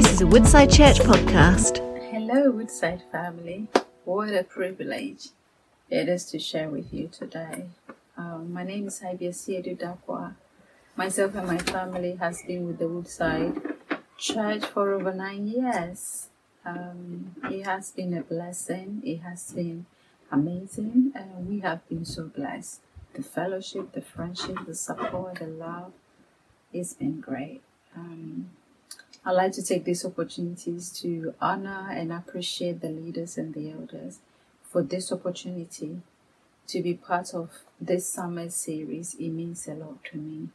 This is a Woodside Church podcast. Hello, Woodside family. What a privilege it is to share with you today. Um, my name is Ibiasi Edudakwa. Myself and my family has been with the Woodside Church for over nine years. Um, it has been a blessing. It has been amazing, and we have been so blessed. The fellowship, the friendship, the support, the love, it's been great. Um, I'd like to take these opportunities to honor and appreciate the leaders and the elders for this opportunity to be part of this summer series. It means a lot to me.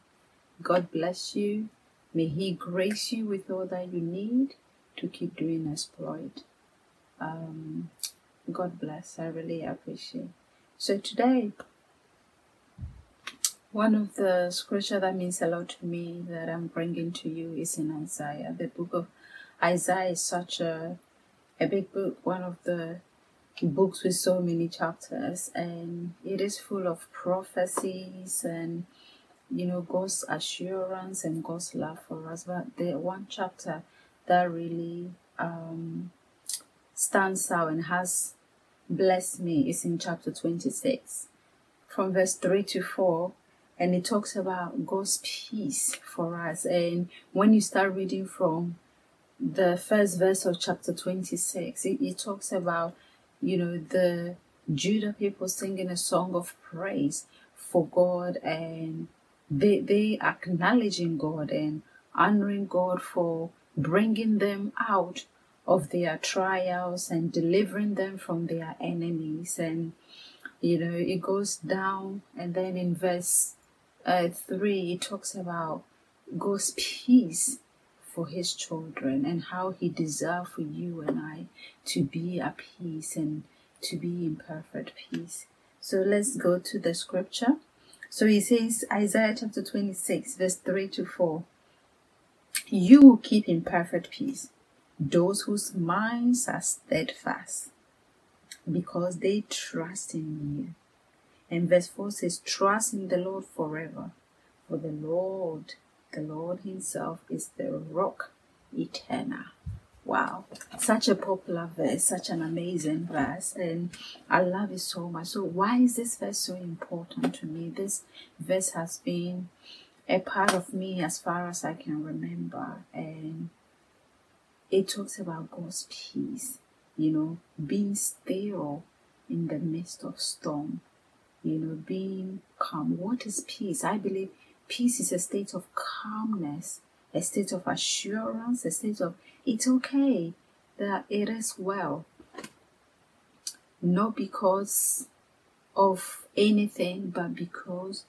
God bless you. May He grace you with all that you need to keep doing exploit. Um, God bless. I really appreciate. So today, one of the scripture that means a lot to me that I'm bringing to you is in Isaiah. The book of Isaiah is such a a big book, one of the books with so many chapters, and it is full of prophecies and you know God's assurance and God's love for us. But the one chapter that really um, stands out and has blessed me is in chapter 26, from verse 3 to 4 and it talks about God's peace for us. And when you start reading from the first verse of chapter 26, it, it talks about, you know, the Judah people singing a song of praise for God and they, they acknowledging God and honoring God for bringing them out of their trials and delivering them from their enemies. And, you know, it goes down and then in verse uh, 3, it talks about God's peace for his children and how he deserves for you and I to be at peace and to be in perfect peace. So let's go to the scripture. So he says, Isaiah chapter 26, verse 3 to 4. You will keep in perfect peace those whose minds are steadfast because they trust in you. And verse 4 says, Trust in the Lord forever, for the Lord, the Lord Himself is the rock eternal. Wow, such a popular verse, such an amazing verse, and I love it so much. So, why is this verse so important to me? This verse has been a part of me as far as I can remember, and it talks about God's peace, you know, being still in the midst of storm you know, being calm. What is peace? I believe peace is a state of calmness, a state of assurance, a state of it's okay that it is well. Not because of anything, but because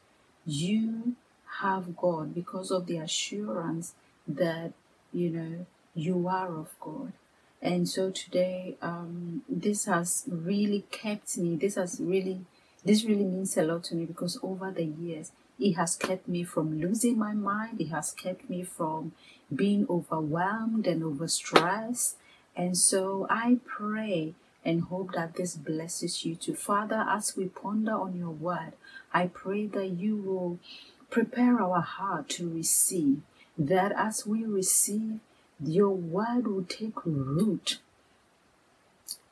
you have God, because of the assurance that, you know, you are of God. And so today, um, this has really kept me, this has really this really means a lot to me because over the years, it has kept me from losing my mind. It has kept me from being overwhelmed and overstressed. And so I pray and hope that this blesses you too. Father, as we ponder on your word, I pray that you will prepare our heart to receive, that as we receive, your word will take root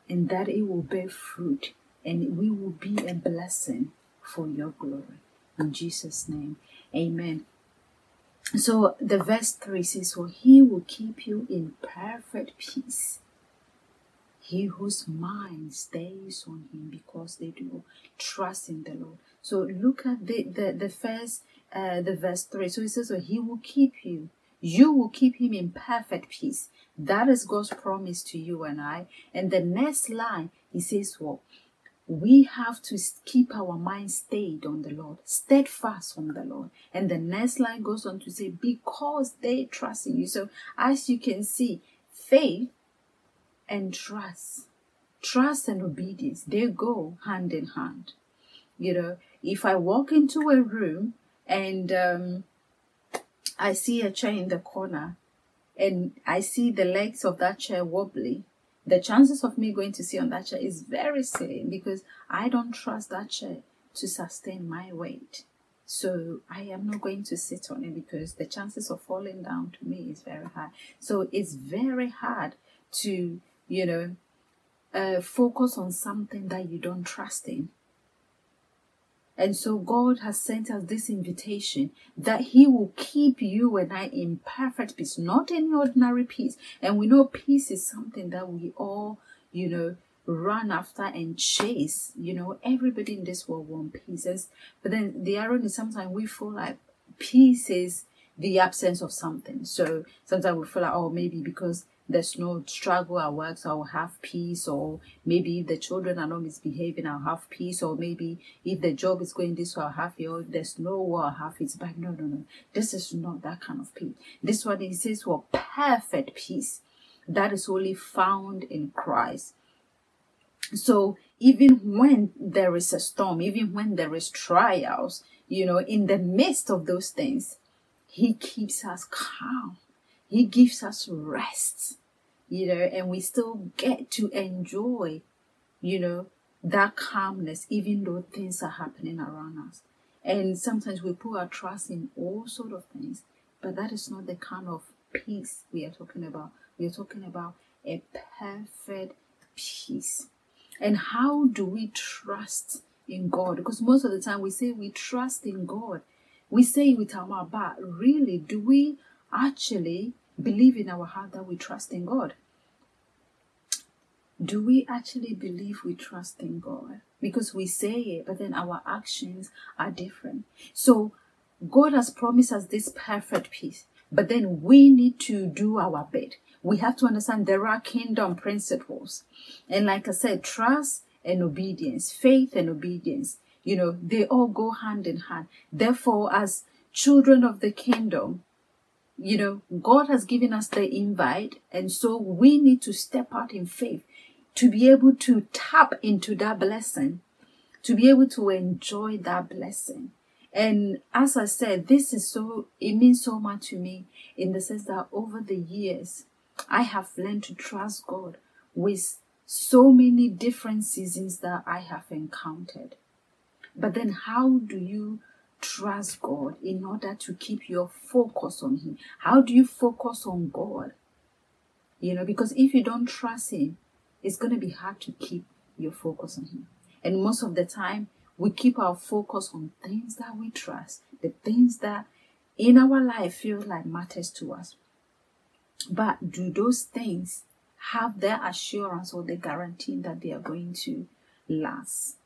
and that it will bear fruit and we will be a blessing for your glory. In Jesus' name, amen. So the verse 3 says, For he will keep you in perfect peace. He whose mind stays on him because they do trust in the Lord. So look at the, the, the first, uh, the verse 3. So it says, So he will keep you. You will keep him in perfect peace. That is God's promise to you and I. And the next line, he says, Well, we have to keep our mind stayed on the Lord, steadfast on the Lord. And the next line goes on to say, because they trust in you. So, as you can see, faith and trust, trust and obedience, they go hand in hand. You know, if I walk into a room and um, I see a chair in the corner and I see the legs of that chair wobbly, the chances of me going to see on that chair is very slim because I don't trust that chair to sustain my weight. So I am not going to sit on it because the chances of falling down to me is very high. So it's very hard to, you know, uh, focus on something that you don't trust in. And so God has sent us this invitation that He will keep you and I in perfect peace, not any ordinary peace. And we know peace is something that we all, you know, run after and chase. You know, everybody in this world wants peace. But then the irony is sometimes we feel like peace is the absence of something. So sometimes we feel like, oh, maybe because there's no struggle at work, so I'll have peace. Or maybe if the children are not misbehaving, I'll have peace. Or maybe if the job is going this way, I'll have it. There's no war, I'll have it. But no, no, no. This is not that kind of peace. This one, he says, well, perfect peace that is only found in Christ. So even when there is a storm, even when there is trials, you know, in the midst of those things, he keeps us calm he gives us rest, you know, and we still get to enjoy, you know, that calmness, even though things are happening around us. And sometimes we put our trust in all sort of things, but that is not the kind of peace we are talking about. We are talking about a perfect peace. And how do we trust in God? Because most of the time we say we trust in God. We say it with our mouth, but really, do we actually believe in our heart that we trust in God? Do we actually believe we trust in God? Because we say it, but then our actions are different. So God has promised us this perfect peace, but then we need to do our bit. We have to understand there are kingdom principles. And like I said, trust and obedience, faith and obedience, you know, they all go hand in hand. Therefore, as children of the kingdom, you know, God has given us the invite, and so we need to step out in faith to be able to tap into that blessing, to be able to enjoy that blessing. And as I said, this is so, it means so much to me in the sense that over the years, I have learned to trust God with so many different seasons that I have encountered. But then, how do you trust God in order to keep your focus on Him? How do you focus on God? You know, because if you don't trust Him, it's going to be hard to keep your focus on Him. And most of the time, we keep our focus on things that we trust, the things that in our life feel like matters to us. But do those things have the assurance or the guarantee that they are going to last?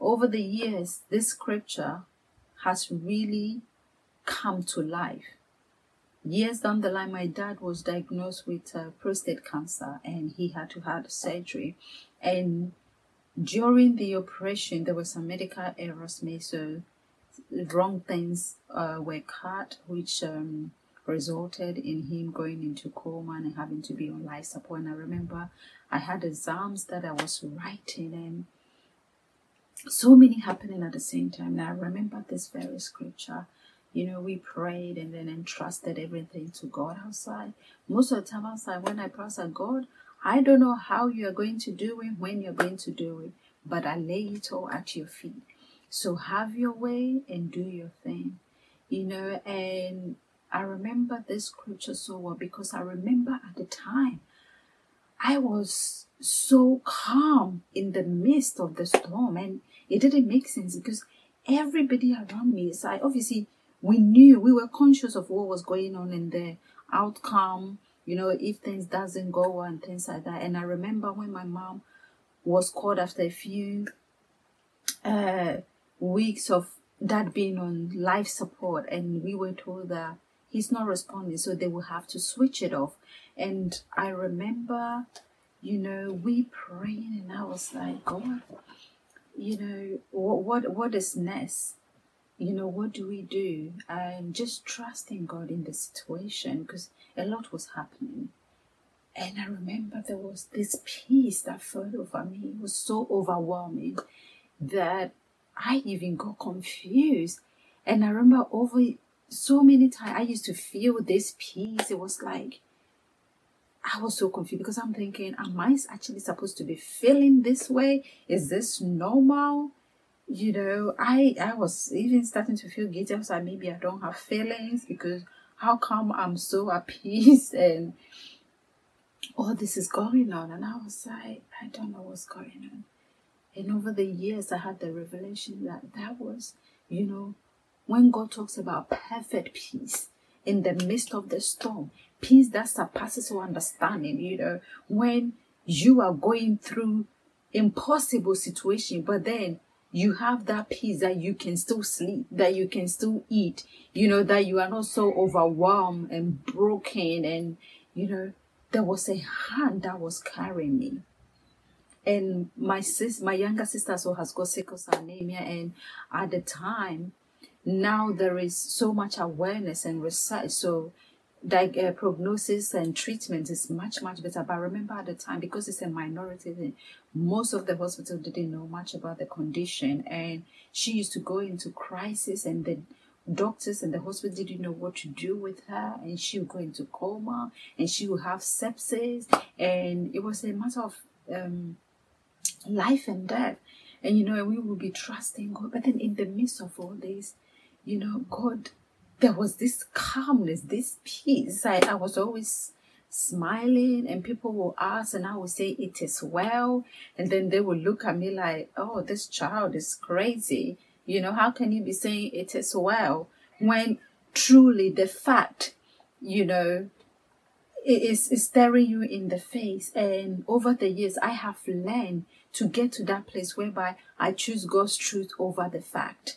Over the years, this scripture has really come to life. Years down the line, my dad was diagnosed with uh, prostate cancer and he had to have surgery. And during the operation, there were some medical errors made, so wrong things uh, were cut, which um, resulted in him going into coma and having to be on life support. And I remember I had exams that I was writing and so many happening at the same time. Now I remember this very scripture. You know, we prayed and then entrusted everything to God outside. Most of the time outside, when I pray, I God, I don't know how you are going to do it, when you're going to do it, but I lay it all at your feet. So have your way and do your thing. You know, and I remember this scripture so well because I remember at the time I was so calm in the midst of the storm and it didn't make sense because everybody around me like obviously we knew we were conscious of what was going on in the outcome you know if things doesn't go well and things like that. And i remember when my mom was called after a few uh, weeks of that being on life support and we were told that he's not responding so they will have to switch it off. And i remember you know we praying and i was like god you know what what what is next? You know what do we do? And just trusting god in the situation because a lot was happening. And i remember there was this peace that fell over me. It was so overwhelming that i even got confused. And i remember over so many times i used to feel this peace it was like I was so confused because I'm thinking, am I actually supposed to be feeling this way? Is this normal? you know, I I was even starting to feel guilty. I was like, maybe I don't have feelings because how come I'm so at peace and all this is going on? And I was like, I don't know what's going on. And over the years, I had the revelation that that was, you know, when God talks about perfect peace in the midst of the storm, peace that surpasses all understanding, you know, when you are going through impossible situation, but then you have that peace that you can still sleep, that you can still eat, you know, that you are not so overwhelmed and broken. And, you know, there was a hand that was carrying me. And my sis, my younger sister also has got sickle cell anemia. And at the time, now there is so much awareness and research. So like uh, prognosis and treatment is much much better. But remember at the time because it's a minority most of the hospital didn't know much about the condition. And she used to go into crisis and the doctors and the hospital didn't know what to do with her. And she would go into coma and she would have sepsis. And it was a matter of um, life and death. And you know we would be trusting god. But then in the midst of all this you know god there was this calmness, this peace. I, I was always smiling and people will ask and I would say it is well and then they will look at me like, oh, this child is crazy. You know, how can you be saying it is well when truly the fact, you know, is, is staring you in the face. And over the years, I have learned to get to that place whereby I choose God's truth over the fact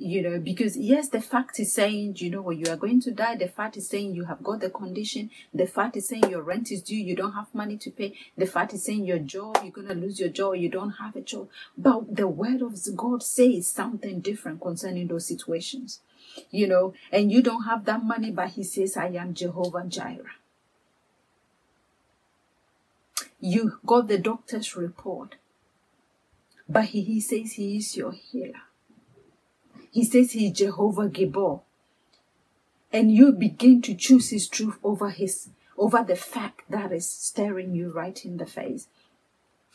you know because yes the fact is saying you know what you are going to die the fact is saying you have got the condition. The fact is saying your rent is due. You don't have money to pay. The fact is saying your job you're going to lose your job. You don't have a job. But the word of god says something different concerning those situations you know. And you don't have that money but he says i am jehovah jireh. You got the doctor's report but he, he says he is your healer he says he's Jehovah Gibor. And you begin to choose his truth over his over the fact that is staring you right in the face.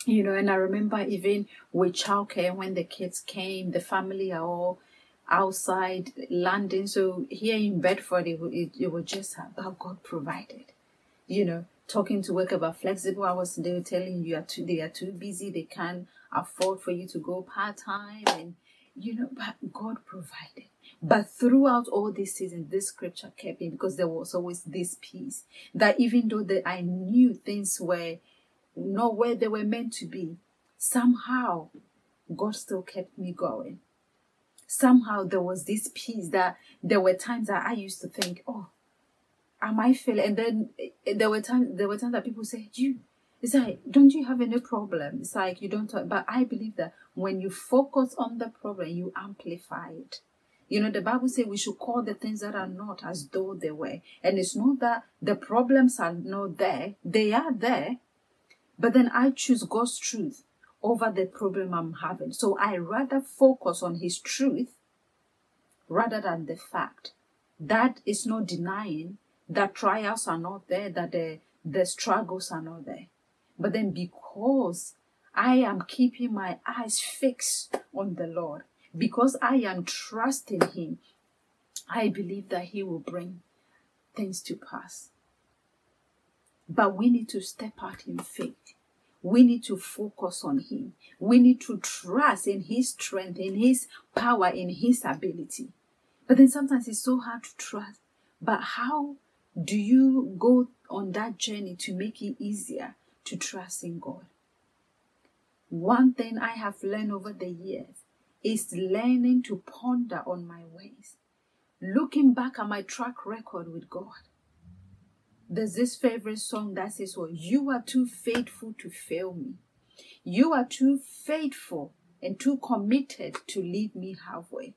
You know, and I remember even with childcare when the kids came, the family are all outside London. So here in Bedford, it, it, it was just how God provided. You know, talking to work about flexible hours, they were telling you are too, they are too busy, they can't afford for you to go part time, and you know, but God provided. But throughout all these seasons, this scripture kept me because there was always this peace that even though that I knew things were not where they were meant to be, somehow God still kept me going. Somehow there was this peace that there were times that I used to think, oh, am I feeling? And then eh, there were times there were times that people said, you it's like, don't you have any problem? It's like you don't talk. But I believe that when you focus on the problem, you amplify it. You know, the Bible says we should call the things that are not as though they were. And it's not that the problems are not there, they are there. But then I choose God's truth over the problem I'm having. So I rather focus on His truth rather than the fact. That is not denying that trials are not there, that the, the struggles are not there. But then because I am keeping my eyes fixed on the Lord, because I am trusting Him, I believe that He will bring things to pass. But we need to step out in faith. We need to focus on Him. We need to trust in His strength, in His power, in His ability. But then sometimes it's so hard to trust. But how do you go on that journey to make it easier? To trust in God. One thing I have learned over the years is learning to ponder on my ways, looking back at my track record with God. There's this favorite song that says, Well, you are too faithful to fail me. You are too faithful and too committed to leave me halfway.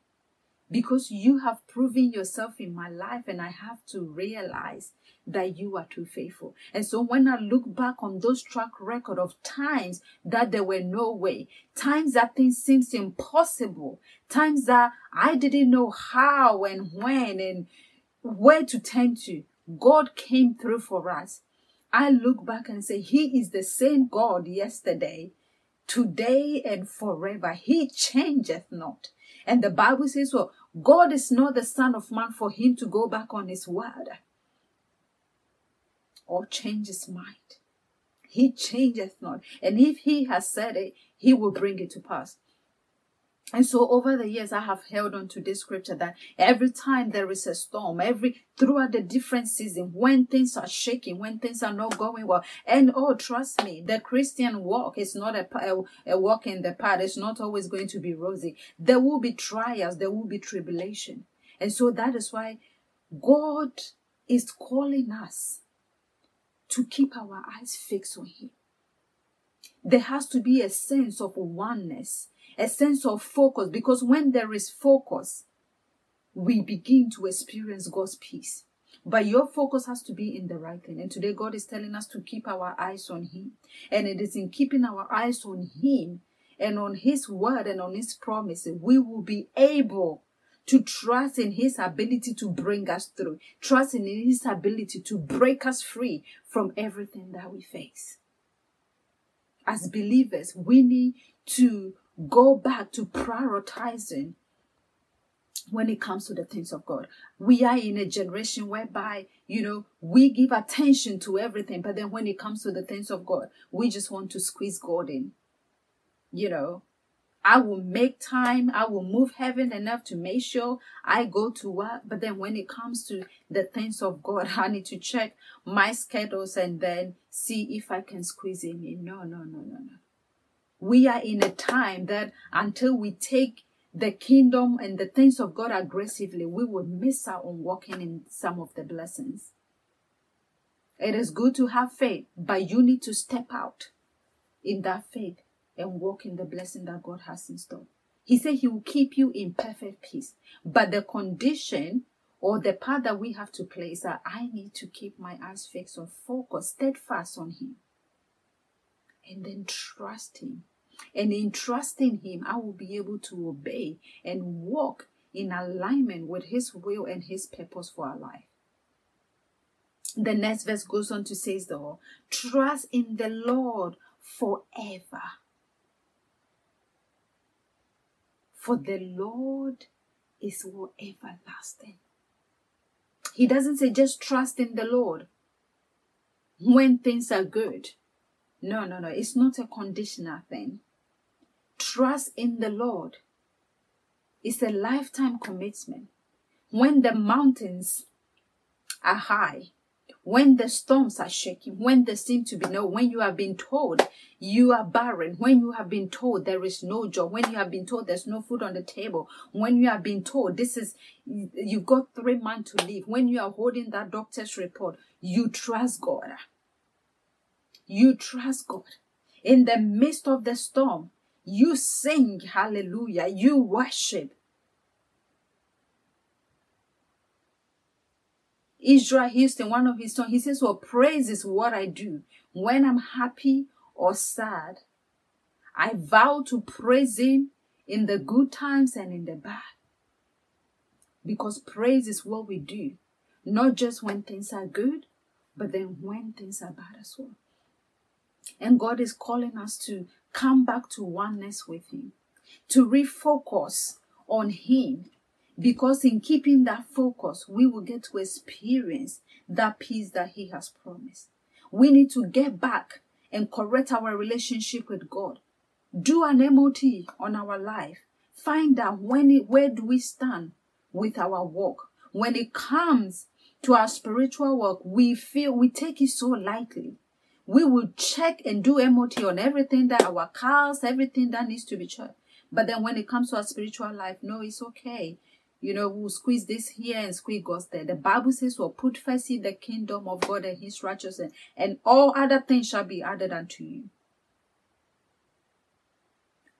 Because you have proven yourself in my life, and I have to realize that you are too faithful. And so when I look back on those track record of times that there were no way, times that things seems impossible, times that I didn't know how and when and where to turn to, God came through for us. I look back and say, He is the same God yesterday, today and forever. He changeth not. And the Bible says, well, God is not the Son of Man for him to go back on his word or change his mind. He changeth not. And if he has said it, he will bring it to pass. And so over the years, I have held on to this scripture that every time there is a storm, every throughout the different season, when things are shaking, when things are not going well, and oh, trust me, the Christian walk is not a, a, a walk in the path. It's not always going to be rosy. There will be trials, there will be tribulation. And so that is why God is calling us to keep our eyes fixed on Him. There has to be a sense of oneness, a sense of focus, because when there is focus, we begin to experience God's peace. But your focus has to be in the right thing. And today, God is telling us to keep our eyes on Him. And it is in keeping our eyes on Him and on His word and on His promises, we will be able to trust in His ability to bring us through, trust in His ability to break us free from everything that we face. As believers, we need to go back to prioritizing when it comes to the things of God. We are in a generation whereby, you know, we give attention to everything, but then when it comes to the things of God, we just want to squeeze God in. You know, I will make time, I will move heaven enough to make sure I go to work. But then when it comes to the things of God, I need to check my schedules and then see if I can squeeze in. No, no, no, no, no. We are in a time that until we take the kingdom and the things of God aggressively, we will miss out on walking in some of the blessings. It is good to have faith, but you need to step out in that faith and walk in the blessing that God has in store. He said he will keep you in perfect peace. But the condition or the part that we have to play is that I need to keep my eyes fixed on focus, steadfast on him. And then trust him. And in trusting him, I will be able to obey and walk in alignment with his will and his purpose for our life. The next verse goes on to say, though, trust in the Lord forever. For the Lord is everlasting. He doesn't say just trust in the Lord when things are good. No, no, no. It's not a conditional thing. Trust in the Lord is a lifetime commitment. When the mountains are high, when the storms are shaking, when there seem to be no, when you have been told you are barren, when you have been told there is no job, when you have been told there's no food on the table, when you have been told this is, you've got three months to live, when you are holding that doctor's report, you trust God. You trust God. In the midst of the storm, you sing hallelujah, you worship, Israel Houghton, one of his songs, he says, Well, praise is what I do when I'm happy or sad. I vow to praise him in the good times and in the bad. Because praise is what we do, not just when things are good, but then when things are bad as well. And God is calling us to come back to oneness with Him, to refocus on Him because in keeping that focus, we will get to experience that peace that He has promised. We need to get back and correct our relationship with God. Do an MOT on our life. Find out when it, where do we stand with our walk. When it comes to our spiritual work, we feel we take it so lightly. We will check and do MOT on everything that our cars, everything that needs to be checked. But then when it comes to our spiritual life, no, it's okay. You know, we'll squeeze this here and squeeze God's there. The Bible says, "Well, put first in the kingdom of God and His righteousness, and all other things shall be added unto you."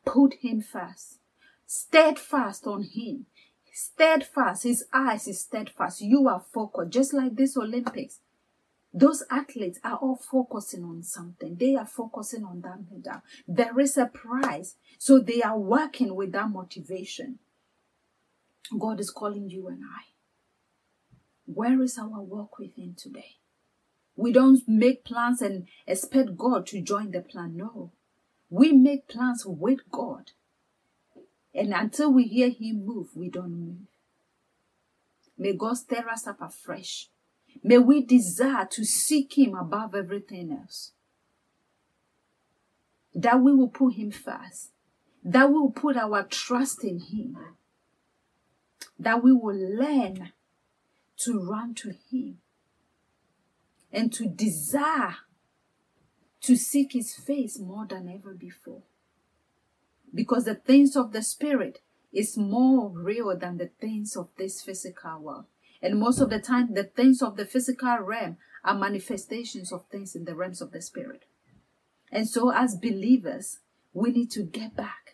Put Him first. Steadfast on Him. Steadfast. His eyes is steadfast. You are focused, just like this Olympics. Those athletes are all focusing on something. They are focusing on that medal. There is a prize. So they are working with that motivation. God is calling you and I. Where is our walk with Him today? We don't make plans and expect God to join the plan. No. We make plans with God. And until we hear Him move, we don't move. May God stir us up afresh. May we desire to seek Him above everything else. That we will put Him first. That we will put our trust in Him. That we will learn to run to Him and to desire to seek His face more than ever before. Because the things of the Spirit is more real than the things of this physical world. And most of the time, the things of the physical realm are manifestations of things in the realms of the Spirit. And so, as believers, we need to get back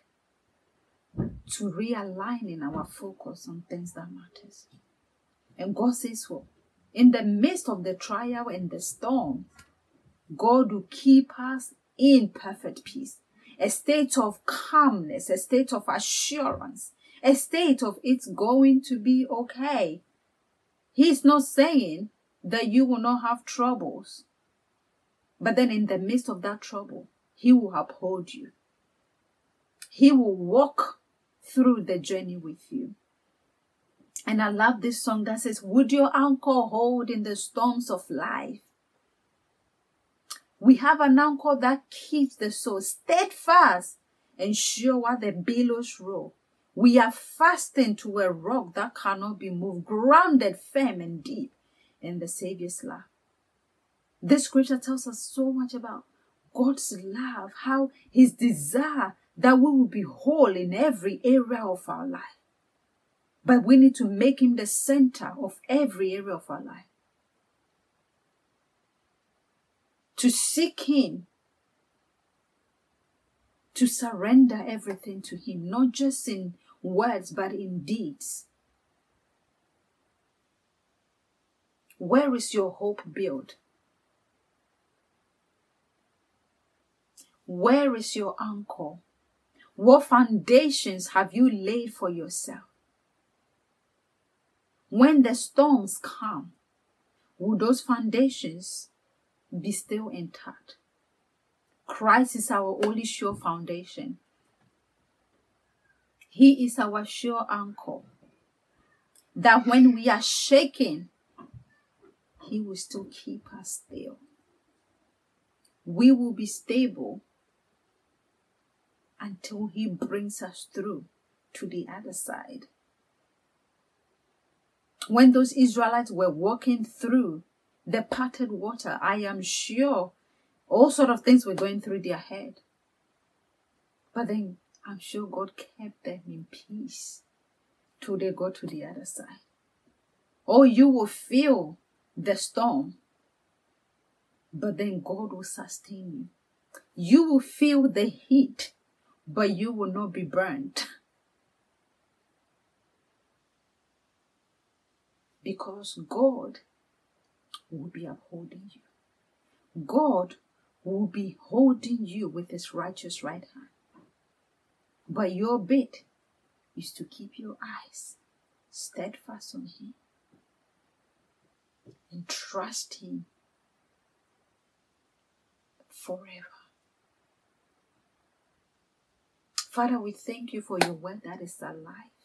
to realigning our focus on things that matters. And God says, well, in the midst of the trial and the storm, God will keep us in perfect peace, a state of calmness, a state of assurance, a state of it's going to be okay. He's not saying that you will not have troubles, but then in the midst of that trouble, He will uphold you. He will walk through the journey with you. And I love this song that says, Would your anchor hold in the storms of life? We have an anchor that keeps the soul steadfast and sure while the billows roll. We are fastened to a rock that cannot be moved, grounded firm and deep in the Savior's love. This scripture tells us so much about God's love, how His desire that we will be whole in every area of our life. But we need to make Him the center of every area of our life. To seek Him, to surrender everything to Him, not just in words, but in deeds. Where is your hope built? Where is your anchor? What foundations have you laid for yourself? When the storms come, will those foundations be still intact? Christ is our only sure foundation. He is our sure anchor. That when we are shaken, He will still keep us still. We will be stable until He brings us through to the other side. When those Israelites were walking through the parted water, I am sure all sort of things were going through their head. But then I'm sure God kept them in peace till they got to the other side. Or you will feel the storm, but then God will sustain you. You will feel the heat, but you will not be burnt. Because God will be upholding you. God will be holding you with his righteous right hand. But your bit is to keep your eyes steadfast on him and trust him forever. Father, we thank you for your word that is alive.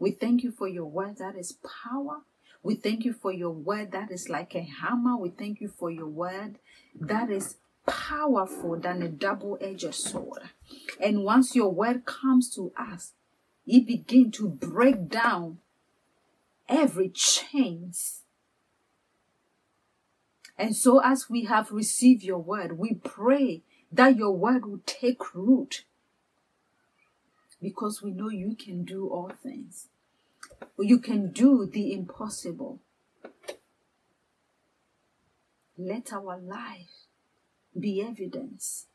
We thank you for your word that is power. We thank you for your word that is like a hammer. We thank you for your word that is powerful than a double edged sword. And once your word comes to us, it begins to break down every chains. And so, as we have received your word, we pray that your word will take root because we know you can do all things. You can do the impossible. Let our life be evidence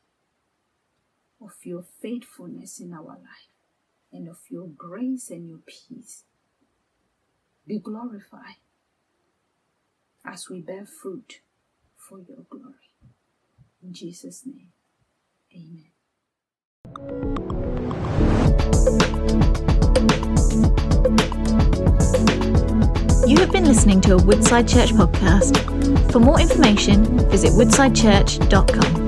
of your faithfulness in our life and of your grace and your peace. Be glorified as we bear fruit for your glory. In Jesus' name, amen. You have been listening to a Woodside Church podcast. For more information, visit woodsidechurch.com.